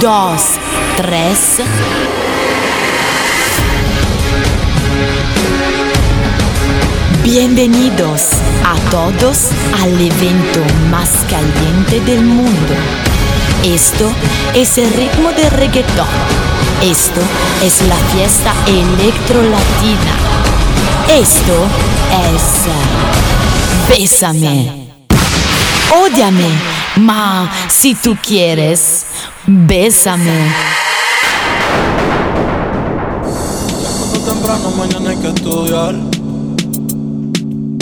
dos, tres. Bienvenidos a todos al evento más caliente del mundo. Esto es el ritmo de reggaetón. Esto es la fiesta electro latina. Esto es Bésame. Ódiame, ma si tú quieres, bésame. temprano, mañana hay que estudiar.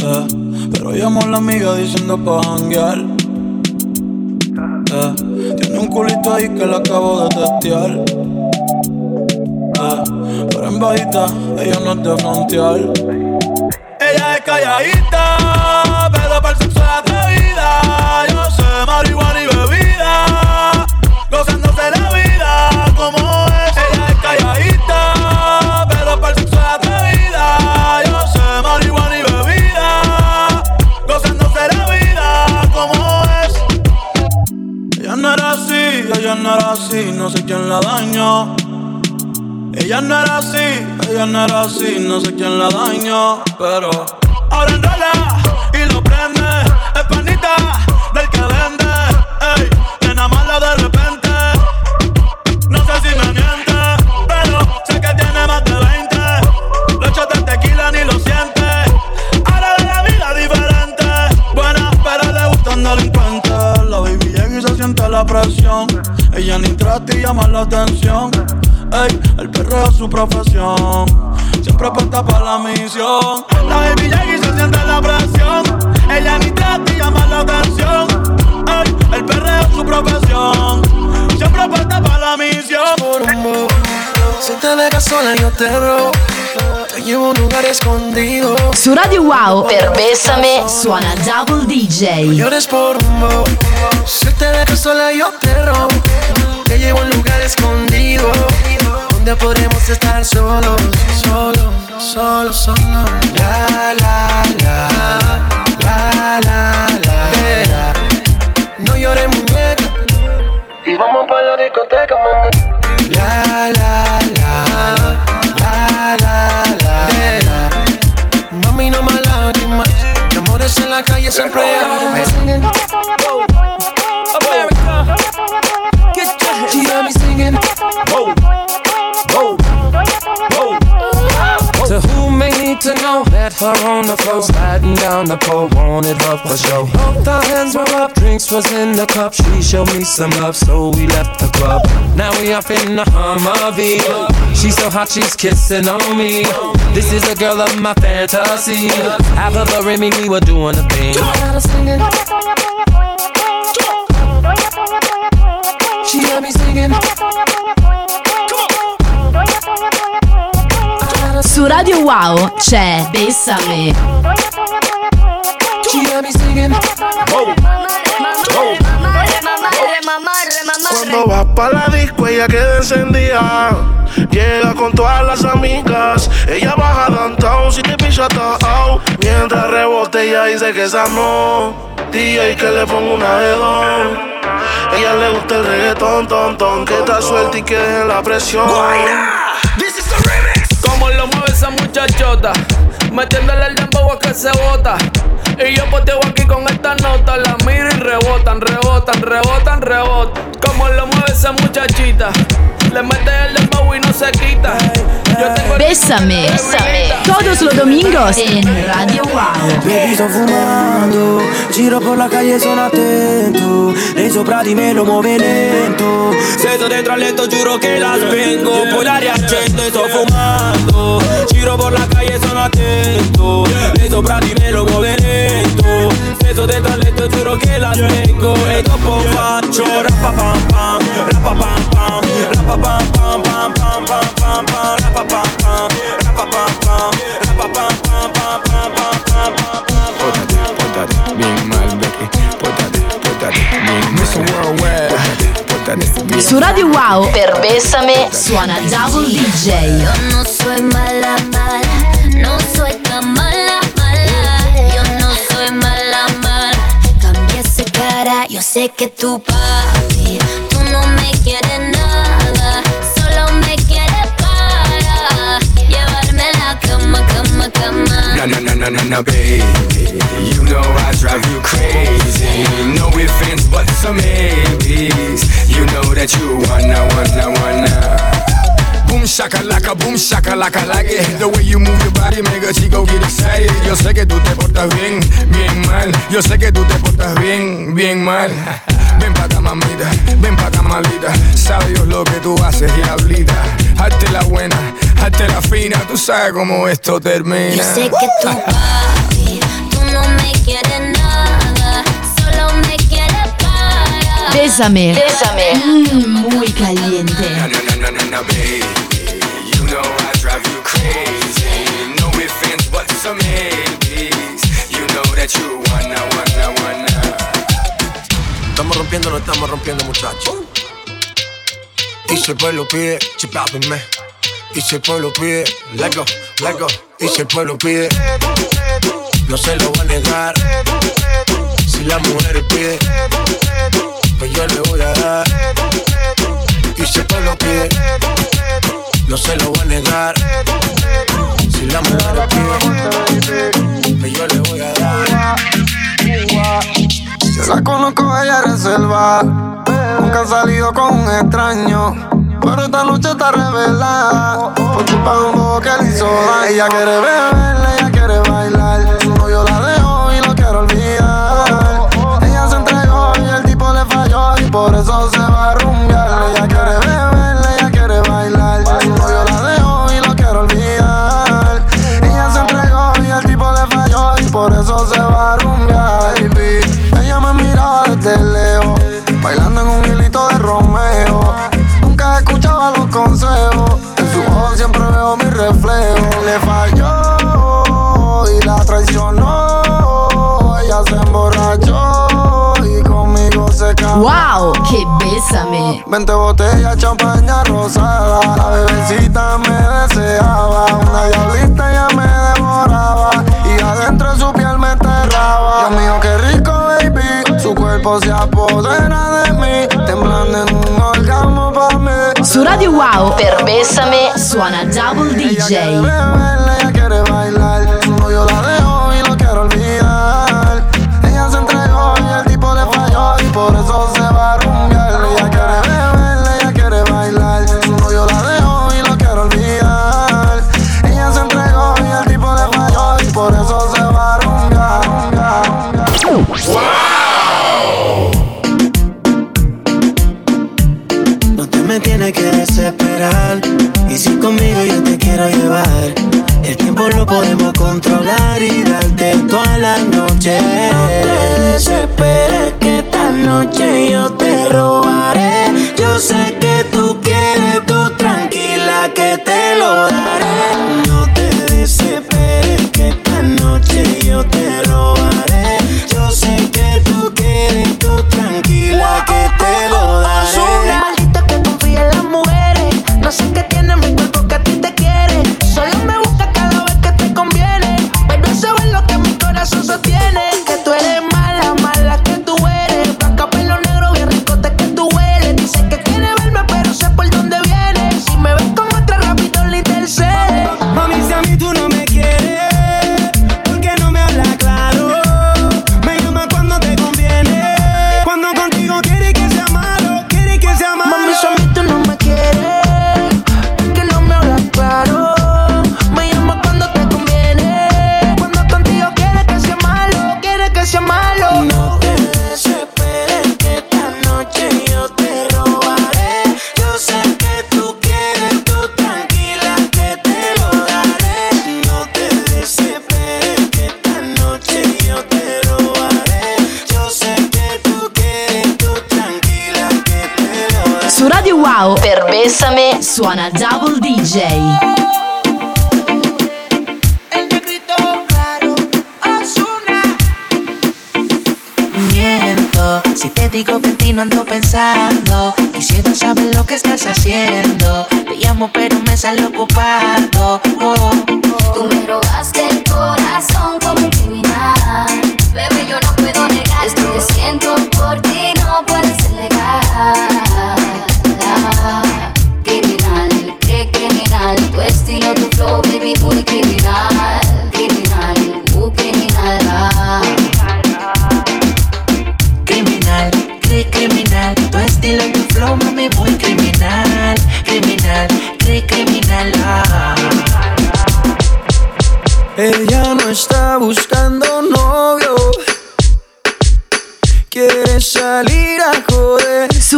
Eh, pero llamo a la amiga diciendo pa' janguear. Eh, tiene un culito ahí que la acabo de testear. Eh, pero en bajita, ella no es de frontear. Ella es calladita, pero para el sexo es atrevida. Yo sé marihuana y bebida, gozándose la vida como es. Ella es calladita, pero para el sexo es atrevida. Yo sé marihuana y bebida, gozándose la vida como es. Ella no era así, ella no era así, no sé quién la dañó. Ella no era así, ella no era así, no sé quién la dañó, pero ahora enrola y lo prende, es panita ella ni trata y llama la atención. Ey, el perreo es su profesión. Siempre apunta para la misión. La baby y se siente la presión. Ella ni trata y llama la atención. Ey, el perreo es su profesión. Siempre apunta para la misión. Si te dejas sola yo te robo llevo a un lugar escondido. Su Radio Wow. Per Bésame suona Double DJ. Llores por rumbo Si te dejas sola yo te robo. Te llevo a un lugar escondido Donde podremos estar solos Solos, solos, solos. La, la, la La, la, la No llores muñeca. Y vamos para la discoteca, mami. La, la, la I'm singing. Her on the floor, sliding down the pole, wanted her for show. Both our hands were up, drinks was in the cup. She showed me some love, so we left the club. Now we off in the Humvee. She's so hot, she's kissing on me. This is a girl of my fantasy. Half of her me, we were doing a thing. She got me singing Su Radio Wow c'è Bésame. She got me singing Cuando vas pa' la disco ella queda encendida. Llega con todas las amigas. Ella baja downtown si te picha todo. Mientras rebote ella dice que esa no DJ que le pongo una de dos. Ella le gusta el reggaetón, ton, ton Que está suelta y que deje la presión. Como lo mueve esa muchachota, metiéndole el dembow a que se bota. Y yo poteo aquí con esta nota, la miro y rebotan, rebotan, rebotan, rebotan. Como lo mueve esa muchachita, le mete el dembow y no se quita. Yo tengo el- Bésame. Todos los domingos en Radio Wow. Mi piso fumando, giro por la calle sono attento Lei sopra di me lo muove lento. Se sto dentro al letto giuro che la spengo Poi la riaccendo e sto fumando. Giro por la calle sono attento Lei sopra di me lo muove lento. Se sto dentro al letto giuro che la spengo E dopo faccio rappa pam Su Radio Wow per Bésame suona Double DJ. Yo no soy mala, mala, no soy tan mala, mala. Yo no soy mala, mala. Cambia esa cara, yo sé que tu papi, Na na na na na baby. You know I drive you crazy. No ifs, but some maybes. You know that you wanna, wanna, wanna. Boom shakalaka, boom shakalaka like it. The way you move your body make a chico get excited. Yo sé que tú te portas bien, bien mal. Yo sé que tú te portas bien, bien mal. Ven pa' acá, mamita, ven pa' acá, malita. Sabe Dios lo que tú haces, diablita. Hazte la buena, hazte la fina. Tú sabes cómo esto termina. Yo sé que tú, papi, tú no me quieres nada, solo me quieres para. Bésame. Bésame. Mm, muy caliente. Na na na na na, baby. You know I drive you crazy. No ifs, but some maybes. You know that you wanna, wanna, wanna. Estamos rompiendo, no estamos rompiendo, muchachos. Y si el pueblo pide, chipápenme. Y si el pueblo pide, let go, let go. Y si el pueblo pide, no se lo voy a negar. Si la mujer pide, pues yo le voy a dar. Y si el pueblo pide, no se lo voy a negar. Si la mujer pide, pues yo le voy a dar. Yo la conozco, ella es reserva. Nunca ha salido con un extraño. Pero esta noche está revelada. Por culpa de un bobo que le hizo. Ella quiere beber, ella quiere bailar. Su novio la dejó y lo quiero olvidar. Ella se entregó y el tipo le falló. Y por eso se va a rumbear. Ella quiere beber, ella quiere bailar. Su novio la dejó y lo quiero olvidar. Ella se entregó y el tipo le falló. Y por eso se bésame! 20 botellas, champaña rosada. La bebecita me deseaba. Una diablita ya me devoraba. Y adentro de su piel me enterraba. Dios mío, qué rico, baby. Su cuerpo se apodera de mí. Temblando en un orgasmo pa' mí. Su Radio Wow per Bésame suona Double DJ. Podemos controlar y darte toda la noche. No te desesperes que esta noche yo te robaré. Yo sé que tú quieres, tú tranquila que te lo daré. No te desesperes que esta noche yo te robaré. No ando pensando Quisiera saber lo que estás haciendo Te llamo pero me sale ocupado oh.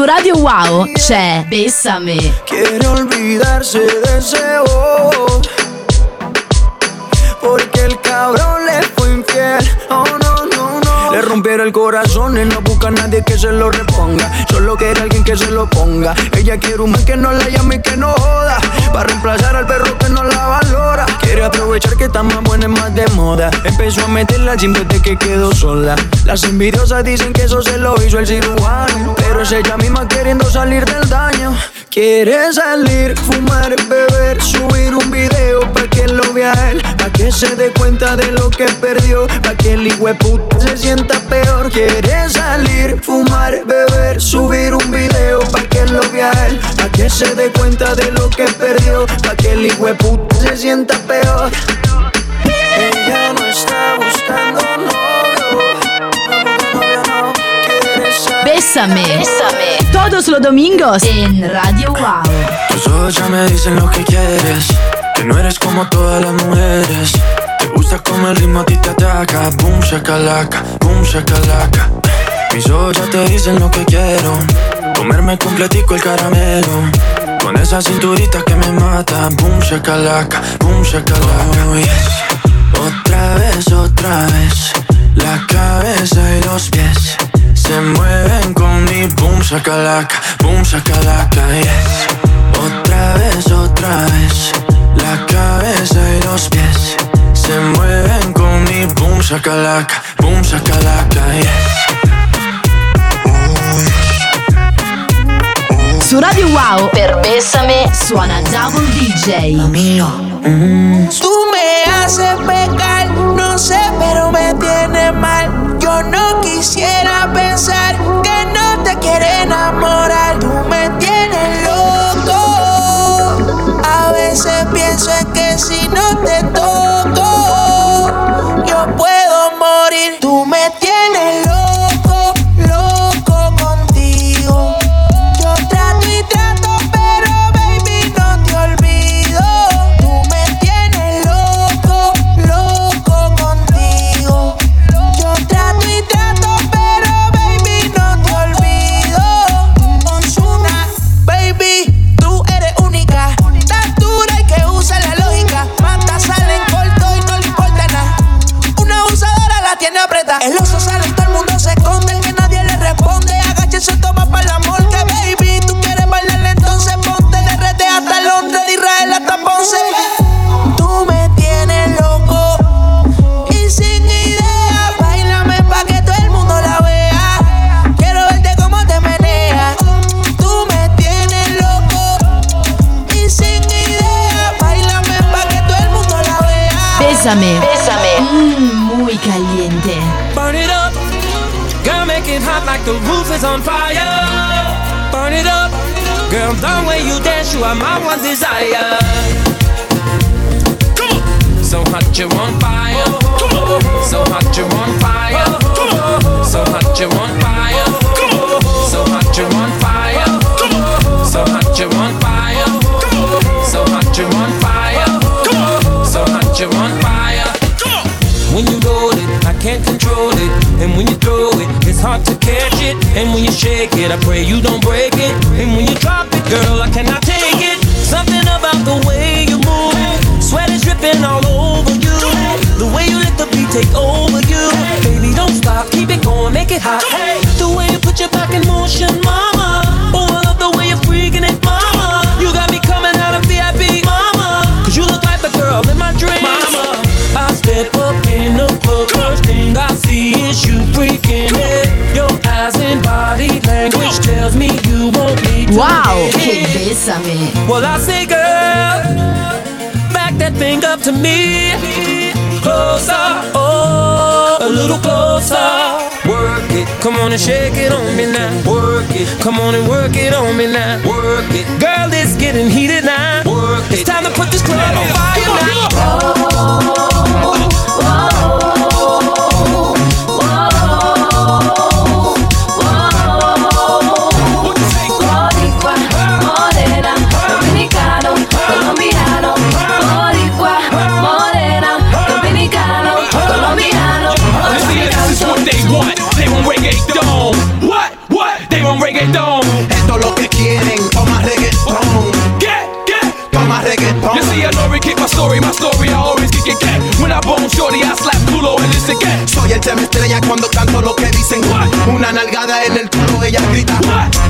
Radio Wow c'è Bessame. Quiere olvidarse de ese bobo. Porque el cabrón le rompieron el corazón y no busca a nadie que se lo reponga. Solo quiere alguien que se lo ponga. Ella quiere un man que no la llame y que no joda. Para reemplazar al perro que no la valora. Quiere aprovechar que está más buena y más de moda. Empezó a meterla siempre de que quedó sola. Las envidiosas dicen que eso se lo hizo el cirujano. Pero es ella misma queriendo salir del daño. Quiere salir, fumar, beber, subir un video pa' que lo vea él, pa' que se dé cuenta de lo que perdió, pa' que el hijo se sienta peor. Quiere salir, fumar, beber, subir un video pa' que lo vea él, pa' que se dé cuenta de lo que perdió, pa' que el hijo de puta se sienta peor. Ella no está buscando novio, salir. Bésame. Todos los domingos en Radio Wow. Tus ojos ya me dicen lo que quieres Que no eres como todas las mujeres Te gusta como el ritmo a ti te ataca. Boom shakalaka, boom shakalaka. Mis ojos ya te dicen lo que quiero. Comerme completico el caramelo. Con esa cinturita que me mata. Boom shakalaka, boom shakalaka. Oh, yes. Otra vez, otra vez. La cabeza y los pies se mueven con mi boom shakalaka, boom shakalaka, shakalaka, boom shakalaka, yes. Su Radio Wow per Bessame suona Double DJ. Tú me Bésame. Bésame. Mm, muy caliente. Burn it up. Girl, make it hot like the roof is on fire. Burn it up. Girl, the way you dance, you are my one desire. So hot you're on fire. So hot you're on fire. So hot you're on fire. So hot you're on fire. So hot you're on fire. So hot you're on fire. So hot you're on fire. When you roll it, I can't control it. And when you throw it, it's hard to catch it. And when you shake it, I pray you don't break it. And when you drop it, girl, I cannot take it. Something about the way you move. It. Sweat is dripping all over you. The way you let the beat take over you. Baby, don't stop, keep it going, make it hot. The way you put your back in motion, mama. Oh, I love the way you're freaking it, mama. You got me coming out of VIP, mama. Cause you look like the girl in my dreams, mama. I step up the club, first thing I see is you freaking it. Your eyes and body language tells me you want me to Wow, get che it. bésame. Well, I say, girl, back that thing up to me. Closer, oh, a little closer. Work it, come on and shake it on me now. Work it, come on and work it on me now. Work it, girl, it's getting heated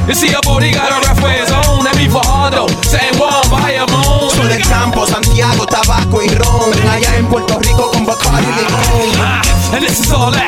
You see a body got a rap for his own. And me for Hardo, saying one by a moon. Soy del campo, Santiago, tabaco y ron. Allá en Puerto Rico con Bacardi y limón. And this is all that.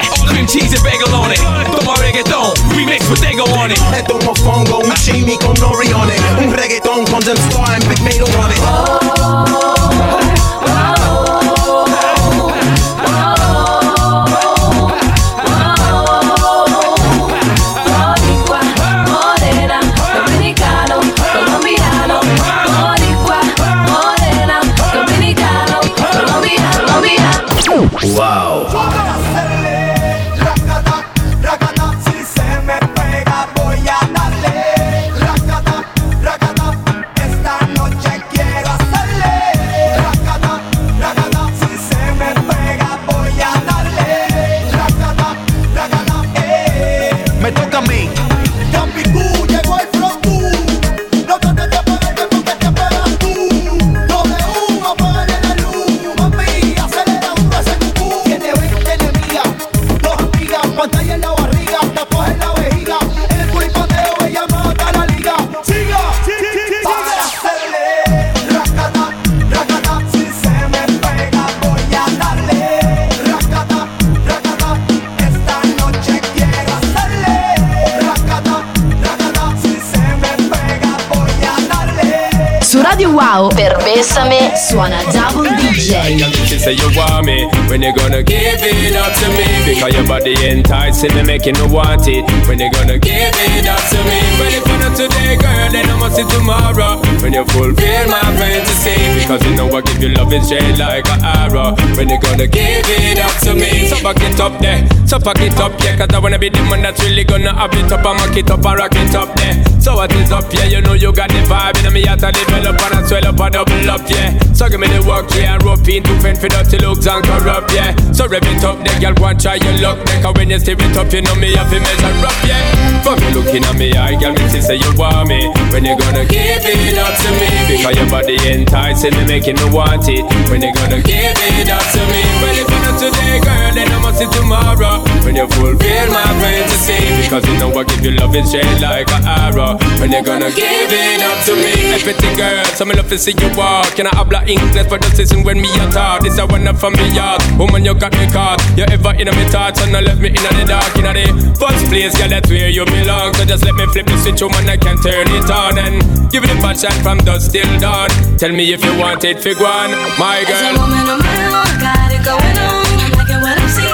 Suona Double D suona Double DJ. She say you want me when you gonna give it up to me because your body enticing me, making me want it. When you gonna give it up to me? Well, if not today, girl, then I must see tomorrow. When you fulfill my fantasy because you know I give you love straight like an arrow. When you gonna give it up to me? So back it up there, so pack it up yeah, cause I wanna be the one that's really gonna have it up and mock it up and rock it up there. So what is up, yeah? You know you got the vibe in me, I to develop and I swell up and double up, yeah. So give me the work, yeah, and rope in to fend for dirty looks and corrupt, yeah. So rev it up, the girl, go and try your luck, there, cause when you steer it up, you know me, have to measure up, yeah. For me looking at me eye, girl, me see say you want me. When you gonna give it up to me? Because your body enticing me, making me want it. When you gonna give it up to me? Well, if not today, girl, then I must see tomorrow. When you fulfill my fantasy, because you know I give you love straight like an arrow. When you gonna give it up to me? Everything, girl, so me love to see you walk. Can I habla English for the season when me a talk? This a one up from me yard. Woman, you got me caught. You ever in my thoughts and I left me in the dark, in the first place, girl, that's where you belong. So just let me flip the switch, woman, I can turn it on and give it a passion from dusk till dawn. Tell me if you want it, fig one, my As a girl. woman, I'm real, got it going on. I'm liking what I'm seeing,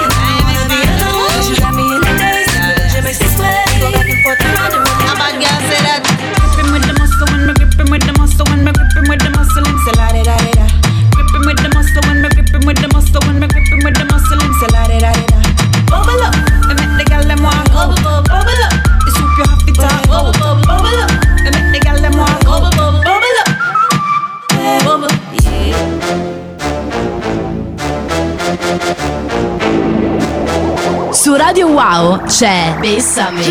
Su Radio Wow c'è Bessame.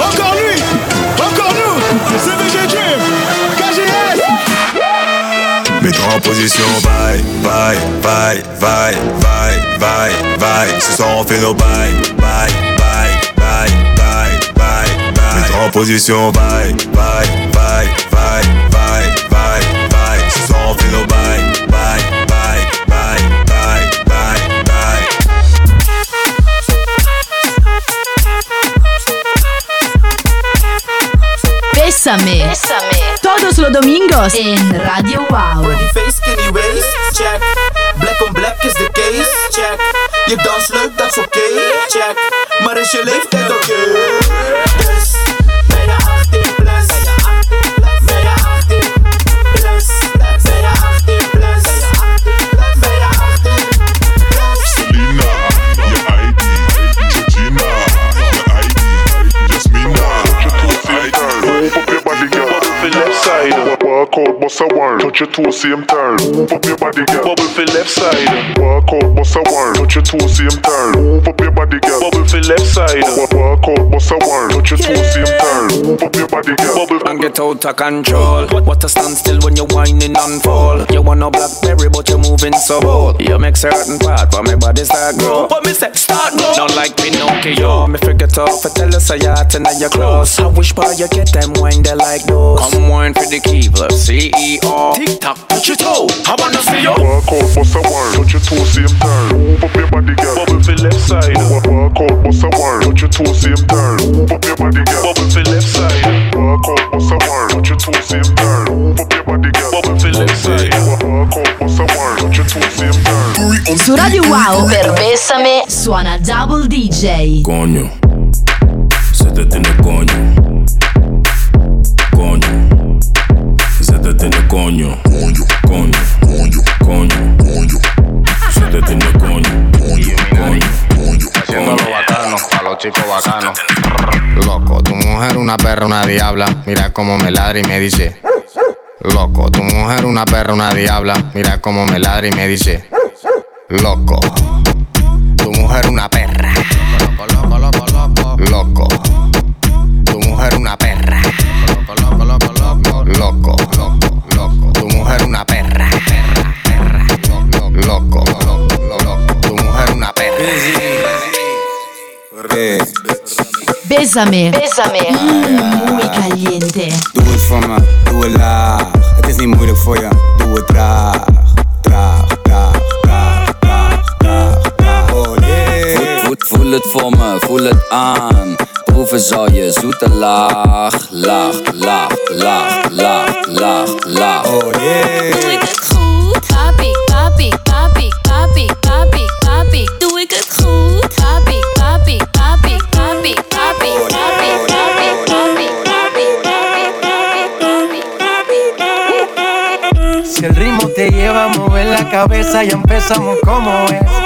Encore lui Encore nous C'est VG Dream KGS Mets-toi en position, bye, bye, bye, bye, bye, bye, bye. Ce soir on fait nos bye, bye, bye, bye, bye, bye, bye. Mets-toi en position, bye, bye, bye, bye, bye, bye, bye. Bésame. Todos los domingos en Radio Wow. Pretty face, skinny waist, check. Black on black is the case, check. Je dans leuk, dat is oké, check. Maar is je leeftijd oké? Dus touch your toe, same turn. Move up your body, girl. Bubble for left side. Walk out, bust a word. Touch your toe, same turn. Move up your body, girl. Bubble for left side. Walk out, bust a word. Touch your toe, same turn. Move up your body, girl. Bubble and get out of control. What a standstill when you're whining and fall. You want no blackberry, but you're moving so bold. You make certain part for my body start grow. What me say, start grow. Not like me, no Pinocchio. Me forget off, I tell us I yacht and your clothes. I wish boy you get them wine they like those. Come wine for the Keebler, CEO. Tick tock, touch your toe. I wanna see you. Walk out, bust a word. Touch your toe, same turn. Move up your body, girl. Bubble for left side. Walk out, bust a word. Touch your toe, same turn. Move up your body, girl. Bubble for left side. Walk out, bust a word. Touch your toe, same turn. Move up your body, girl. Bubble for left side. Walk out, bust a word. Touch your toe, same turn. Su Radio Wow per Bessame suona Double DJ. Coño, se te tiene. Coño, coño. Coño, coño, coño, coño, coño. Se te tiene coño. Coño, coño, coño. Haciendo lo bacano, a los chicos bacanos. Loco, tu mujer una perra, una diabla. Mira cómo me ladra y me dice. Loco, tu mujer una perra, una diabla. Mira cómo me ladra y me dice. Loco, tu mujer una perra. Loco, loco, loco, loco. Tu mujer una perra. Loco, loco, loco, loco. Loco, loco, loco. Mujer una perra. Perra, perra. Loco, loco, loco, loco. Tu mujer una perra. Bésame. Bésame. Mm, muy caliente. Doe het voor me, doe het laag. Het is niet moeilijk voor je, doe het traag. Traag, traag, traag, traag, traag, traag. Oh yeah. Voel, voel het voor me, voel het aan. Rufe Säue, Sute lach, lach, lach, lach, lach, lach, lach. Oh yeah. Si el ritmo te lleva a mover la cabeza y empezamos como es.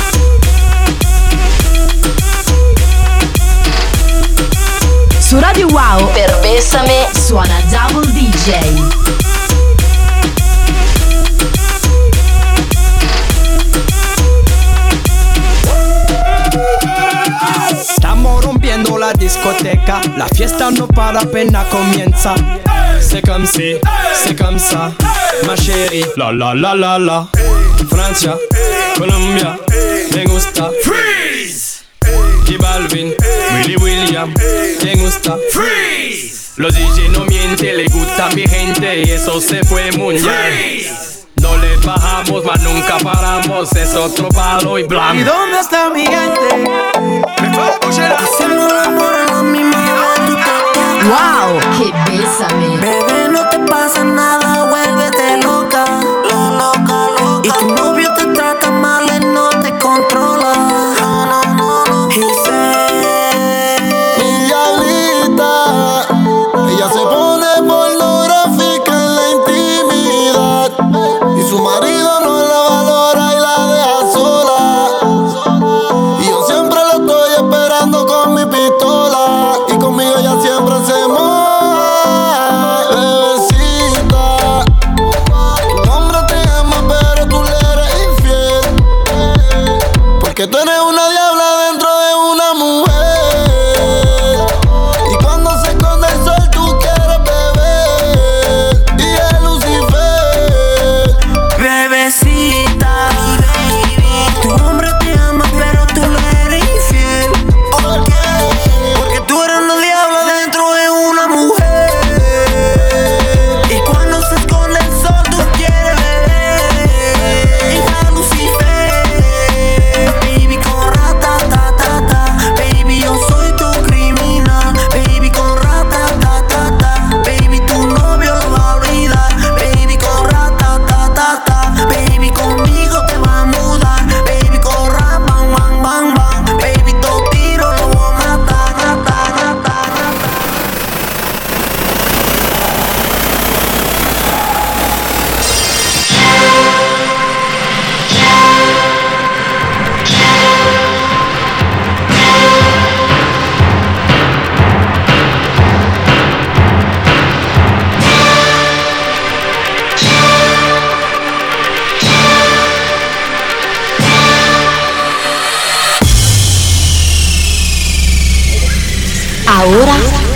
Su Radio Wow per Bessame suona Double DJ. Estamos rompiendo la discoteca, la fiesta no para apenas comienza. C'est comme si, c'est comme ça, ma chérie. La la la la la. Francia, Colombia, me gusta. J Balvin, Willy William, me gusta. Freeze. Los DJ no mienten, le gusta a mi gente y eso se fue mundial. No le bajamos, mas nunca paramos, es otro palo y ¿Y blanco. dónde está mi gente? Haciendo el amor a la misma Wow, que bésame. Bebé, no te pasa nada, vuélvete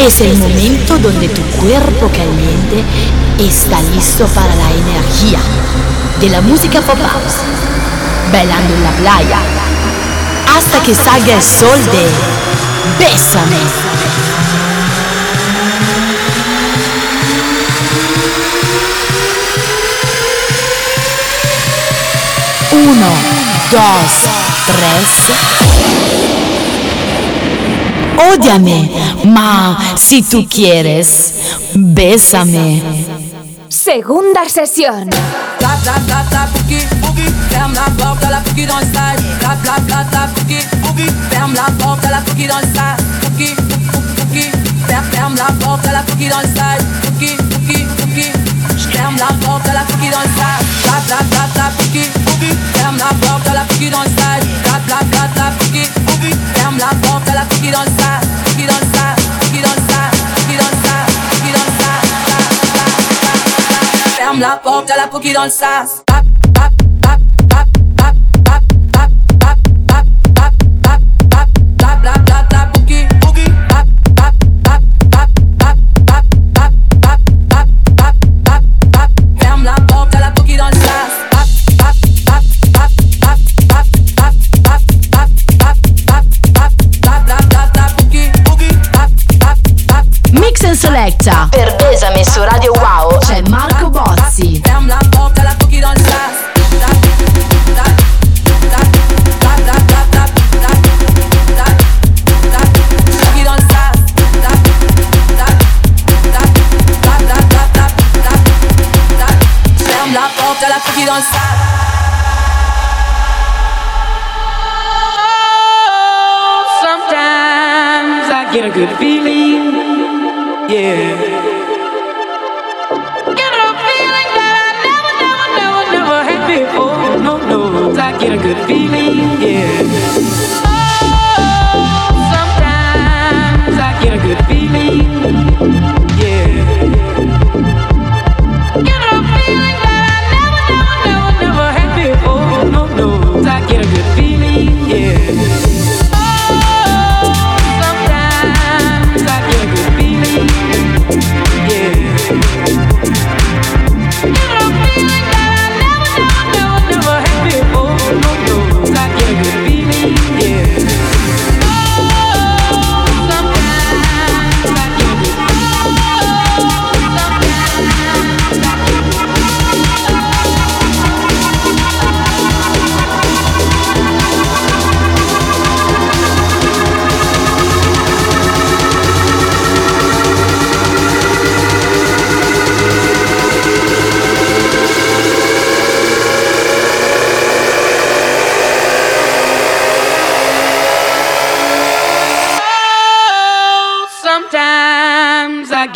es el momento donde tu cuerpo caliente está listo para la energía de la música pop house, bailando en la playa, hasta que salga el sol de Bésame. Uno, dos, tres. Ódiame, ma si tú quieres, bésame. Segunda sesión. ferme la porte, t'as la cookie dans le stade. Blap, blap, blap, la cookie, boogie. Ferme la porte, t'as la cookie dans le stade. Blap, blap, blap, la cookie, boogie. Ferme la porte, t'as la cookie dans le stade. Dans le dans le dans le. Ferme la porte, t'as la cookie dans le stade.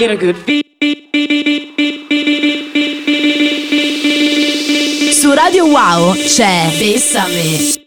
Get a good feeling. Su Radio Wow c'è Bessame.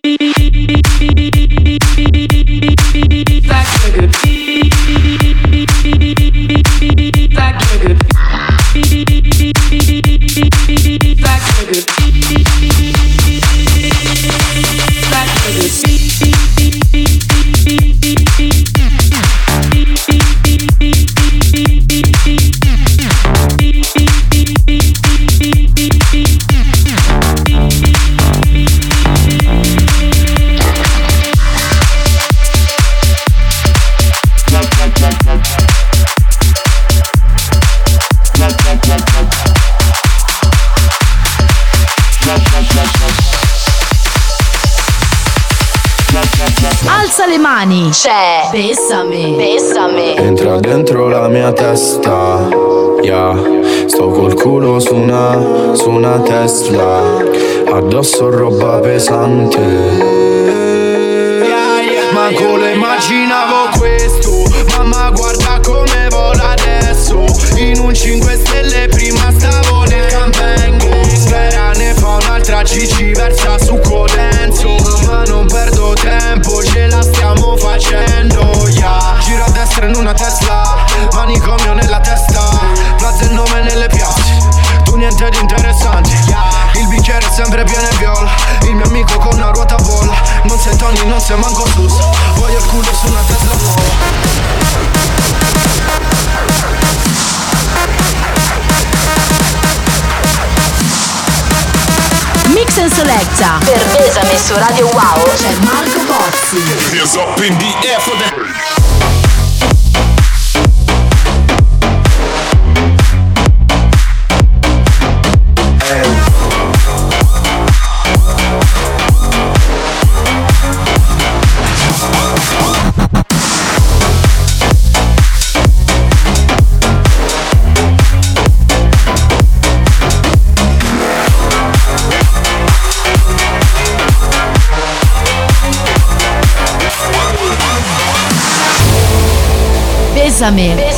Mani. C'è Bessame. Bessame. Entra dentro la mia testa, yeah. Sto col culo su una, su una Tesla, addosso roba pesante. Manco lo immaginavo questo Sempre pieno e viola. Il mio amico con una ruota vola. Non sei Tony, non sei manco sus. Voglio il culo su una Tesla nuova Mix and Selecta. Per Pesame messo Radio Wow. C'è Marco Pozzi. Here's up in the air for the... Bésame.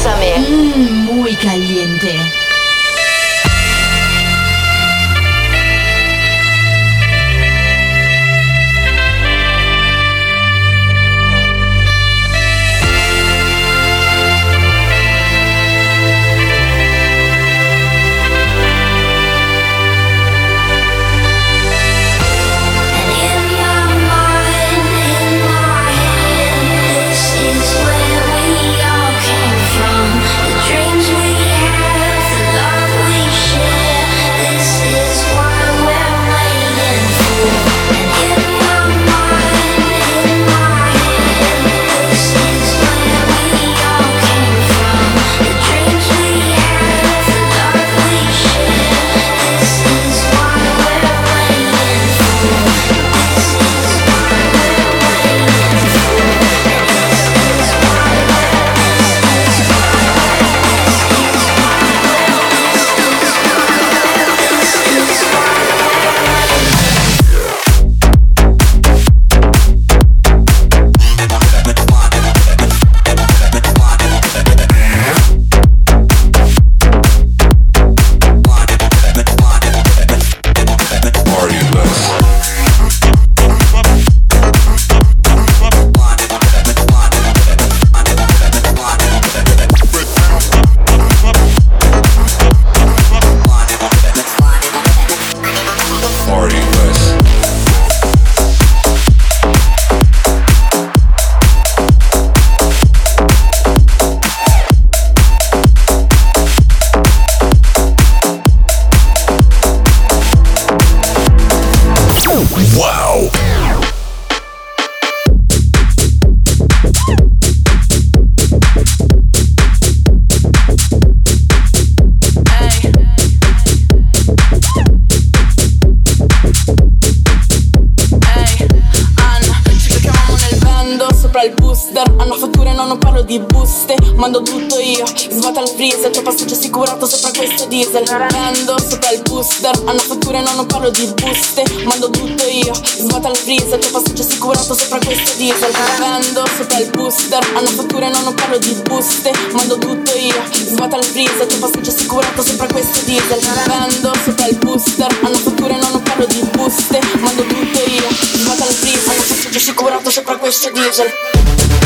Diesel. Prendo sopra il booster Hanno fatture no non parlo di buste. Mando tutto io Svuota il freezer Tuo passaggio assicurato sopra questo diesel. Prendo sopra il booster Hanno fatture no non parlo di buste. Mando tutto io Svuota il freezer Tuo passaggio assicurato sopra questo diesel. Prendo sopra il booster Hanno fatture no non parlo di buste. Mando tutto io Svuota il freezer Hanno passaggio assicurato sopra questo diesel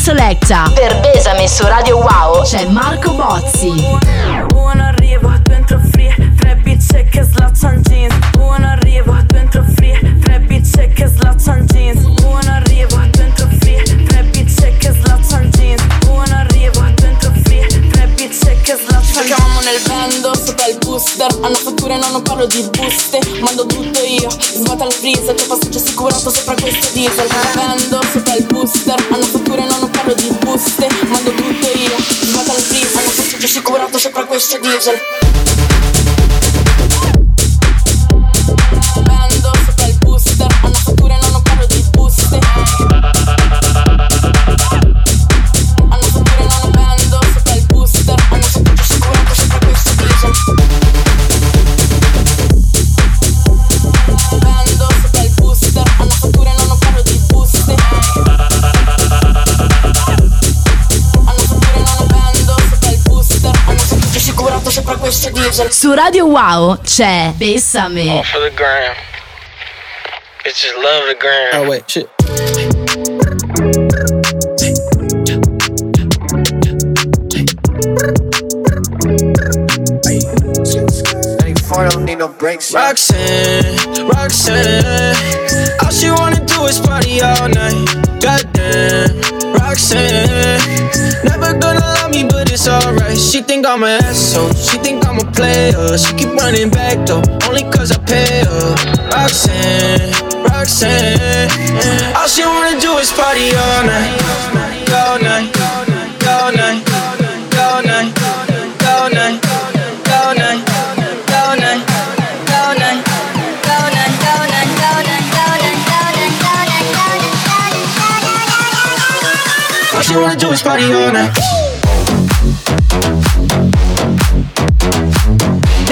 Selecta. Per Besame su Radio Wow c'è Marco Bozzi. Booster. Hanno fatture, no, non parlo di buste. Mando tutto io, svuota il freezer. Tuo passaggio assicurato sopra questo diesel. Vendo sopra il booster. Hanno fatture, no, non parlo di buste Mando tutto io, svuota il freezer posso più assicurato sopra questo diesel Su Radio Wow c'è Bessame. All oh, for the gram. Bitches love the gram. Oh wait, shit. don't need no breaks. Roxanne, Roxanne, all she wanna do is party all night. Goddamn, Roxanne, She think I'm an asshole, she think I'm a player. She keep running back though, only cause I pay her. Roxanne, Roxanne, all she wanna do is party all night, all night, all night, all night, all night, all she wanna do is party all night.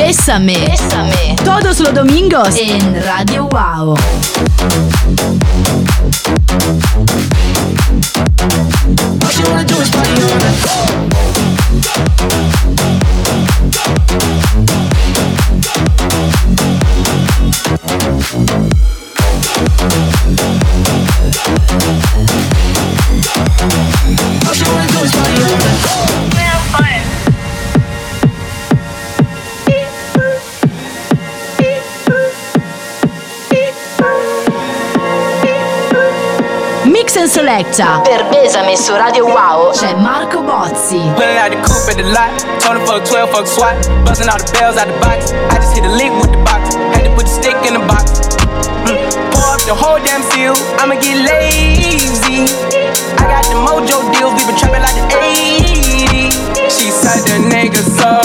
Bésame. Bésame. Todos los domingos en Radio Wow. All she wanna do is party all night. Selecta. Per Bésame su Radio Wow c'è Marco Bozzi. Pulling out the coupe at the lot. Told him fuck 12, fuck SWAT. Busting all the bells out the box. I just hit a lick with the box. Had to put the stick in the box. Mm. Pour up the whole damn seal. I'ma get lazy. I got the mojo deals. We been trapping like the 80s. She said the nigga so.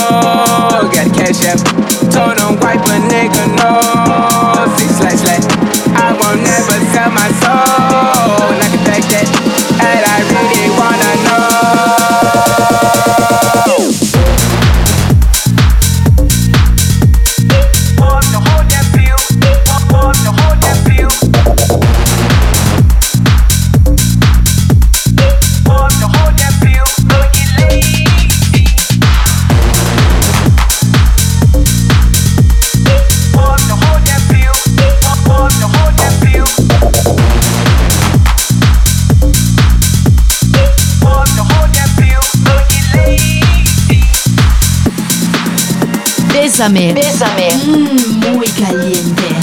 Got the cash app. Told him wipe a nigga no. Six slash slash. I won't never sell my soul. Bésame. Bésame. Mm, muy caliente.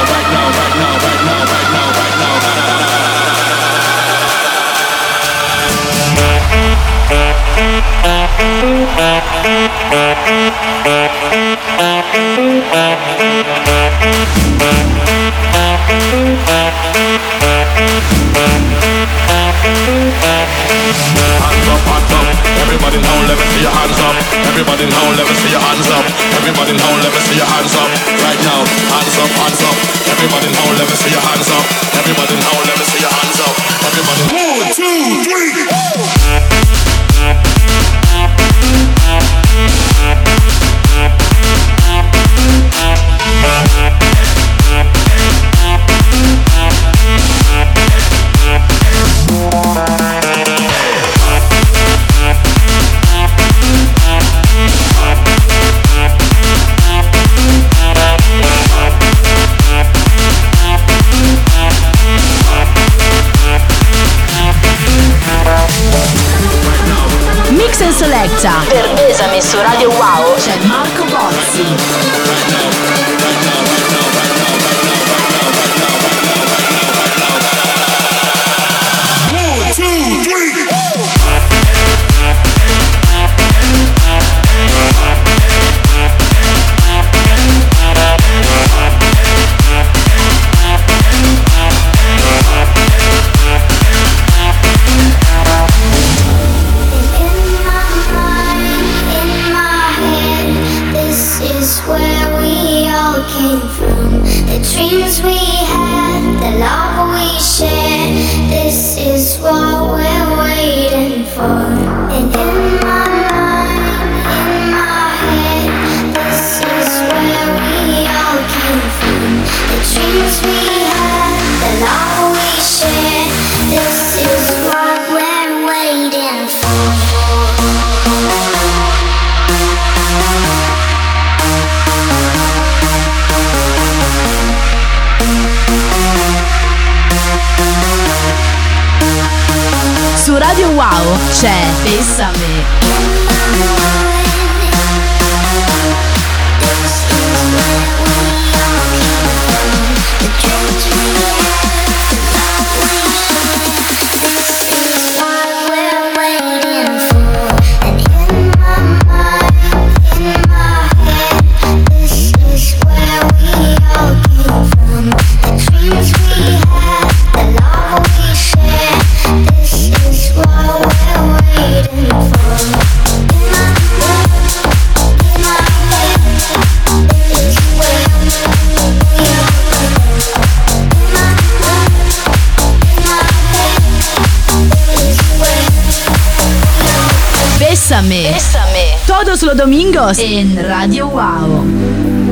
Everybody now, let me see your hands up. Everybody now, let me see your hands up. Everybody. One, two, three. Selecta. Per Besame su Radio Wow c'è Marco Bozzi. Domingos en Radio Wow.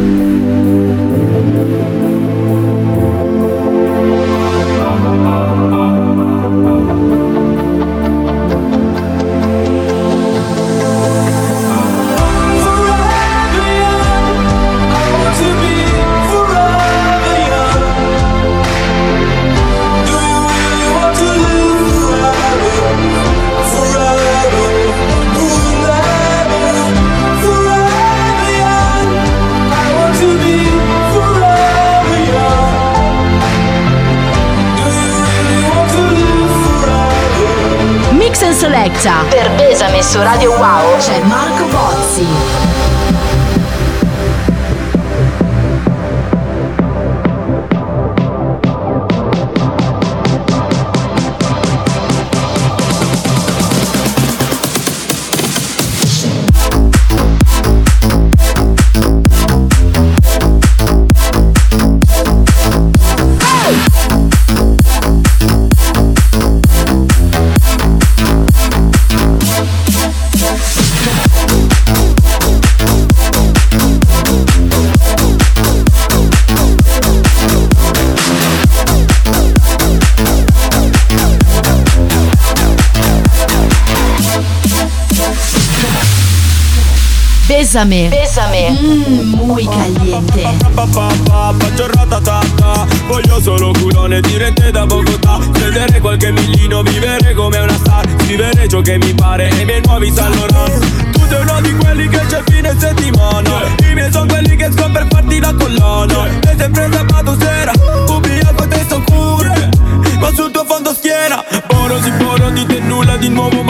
Bésame. Bésame. Mm, muy caliente. Voglio solo culone dirette da Bogotà. Prendere qualche millino, vivere come una star. Scrivere ciò che mi pare e i miei nuovi San Laurent Tu sei uno di quelli che c'è fine settimana. I miei sono quelli che escono per farti la collana. E sempre sabato sera Ubriaco te sto pure Ma sul tuo fondo schiena. Oro si poro di te nulla di nuovo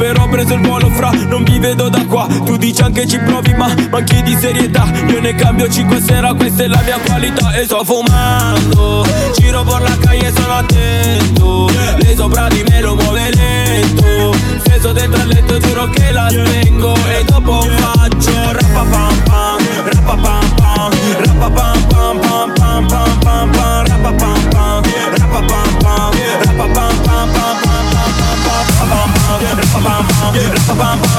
però ho preso il volo fra Non vi vedo da qua. Tu dici anche ci provi ma manchi di serietà. Io ne cambio 5 sera Questa è la mia qualità. E sto fumando Giro per la calle sono attento. Lei sopra di me lo muove lento. Steso dentro al letto giuro che la spengo. E dopo faccio rappa pam pam Rappa pam pam Rappa pam pam pam pam pam pam Rappa pam pam Rappa pam pam bump.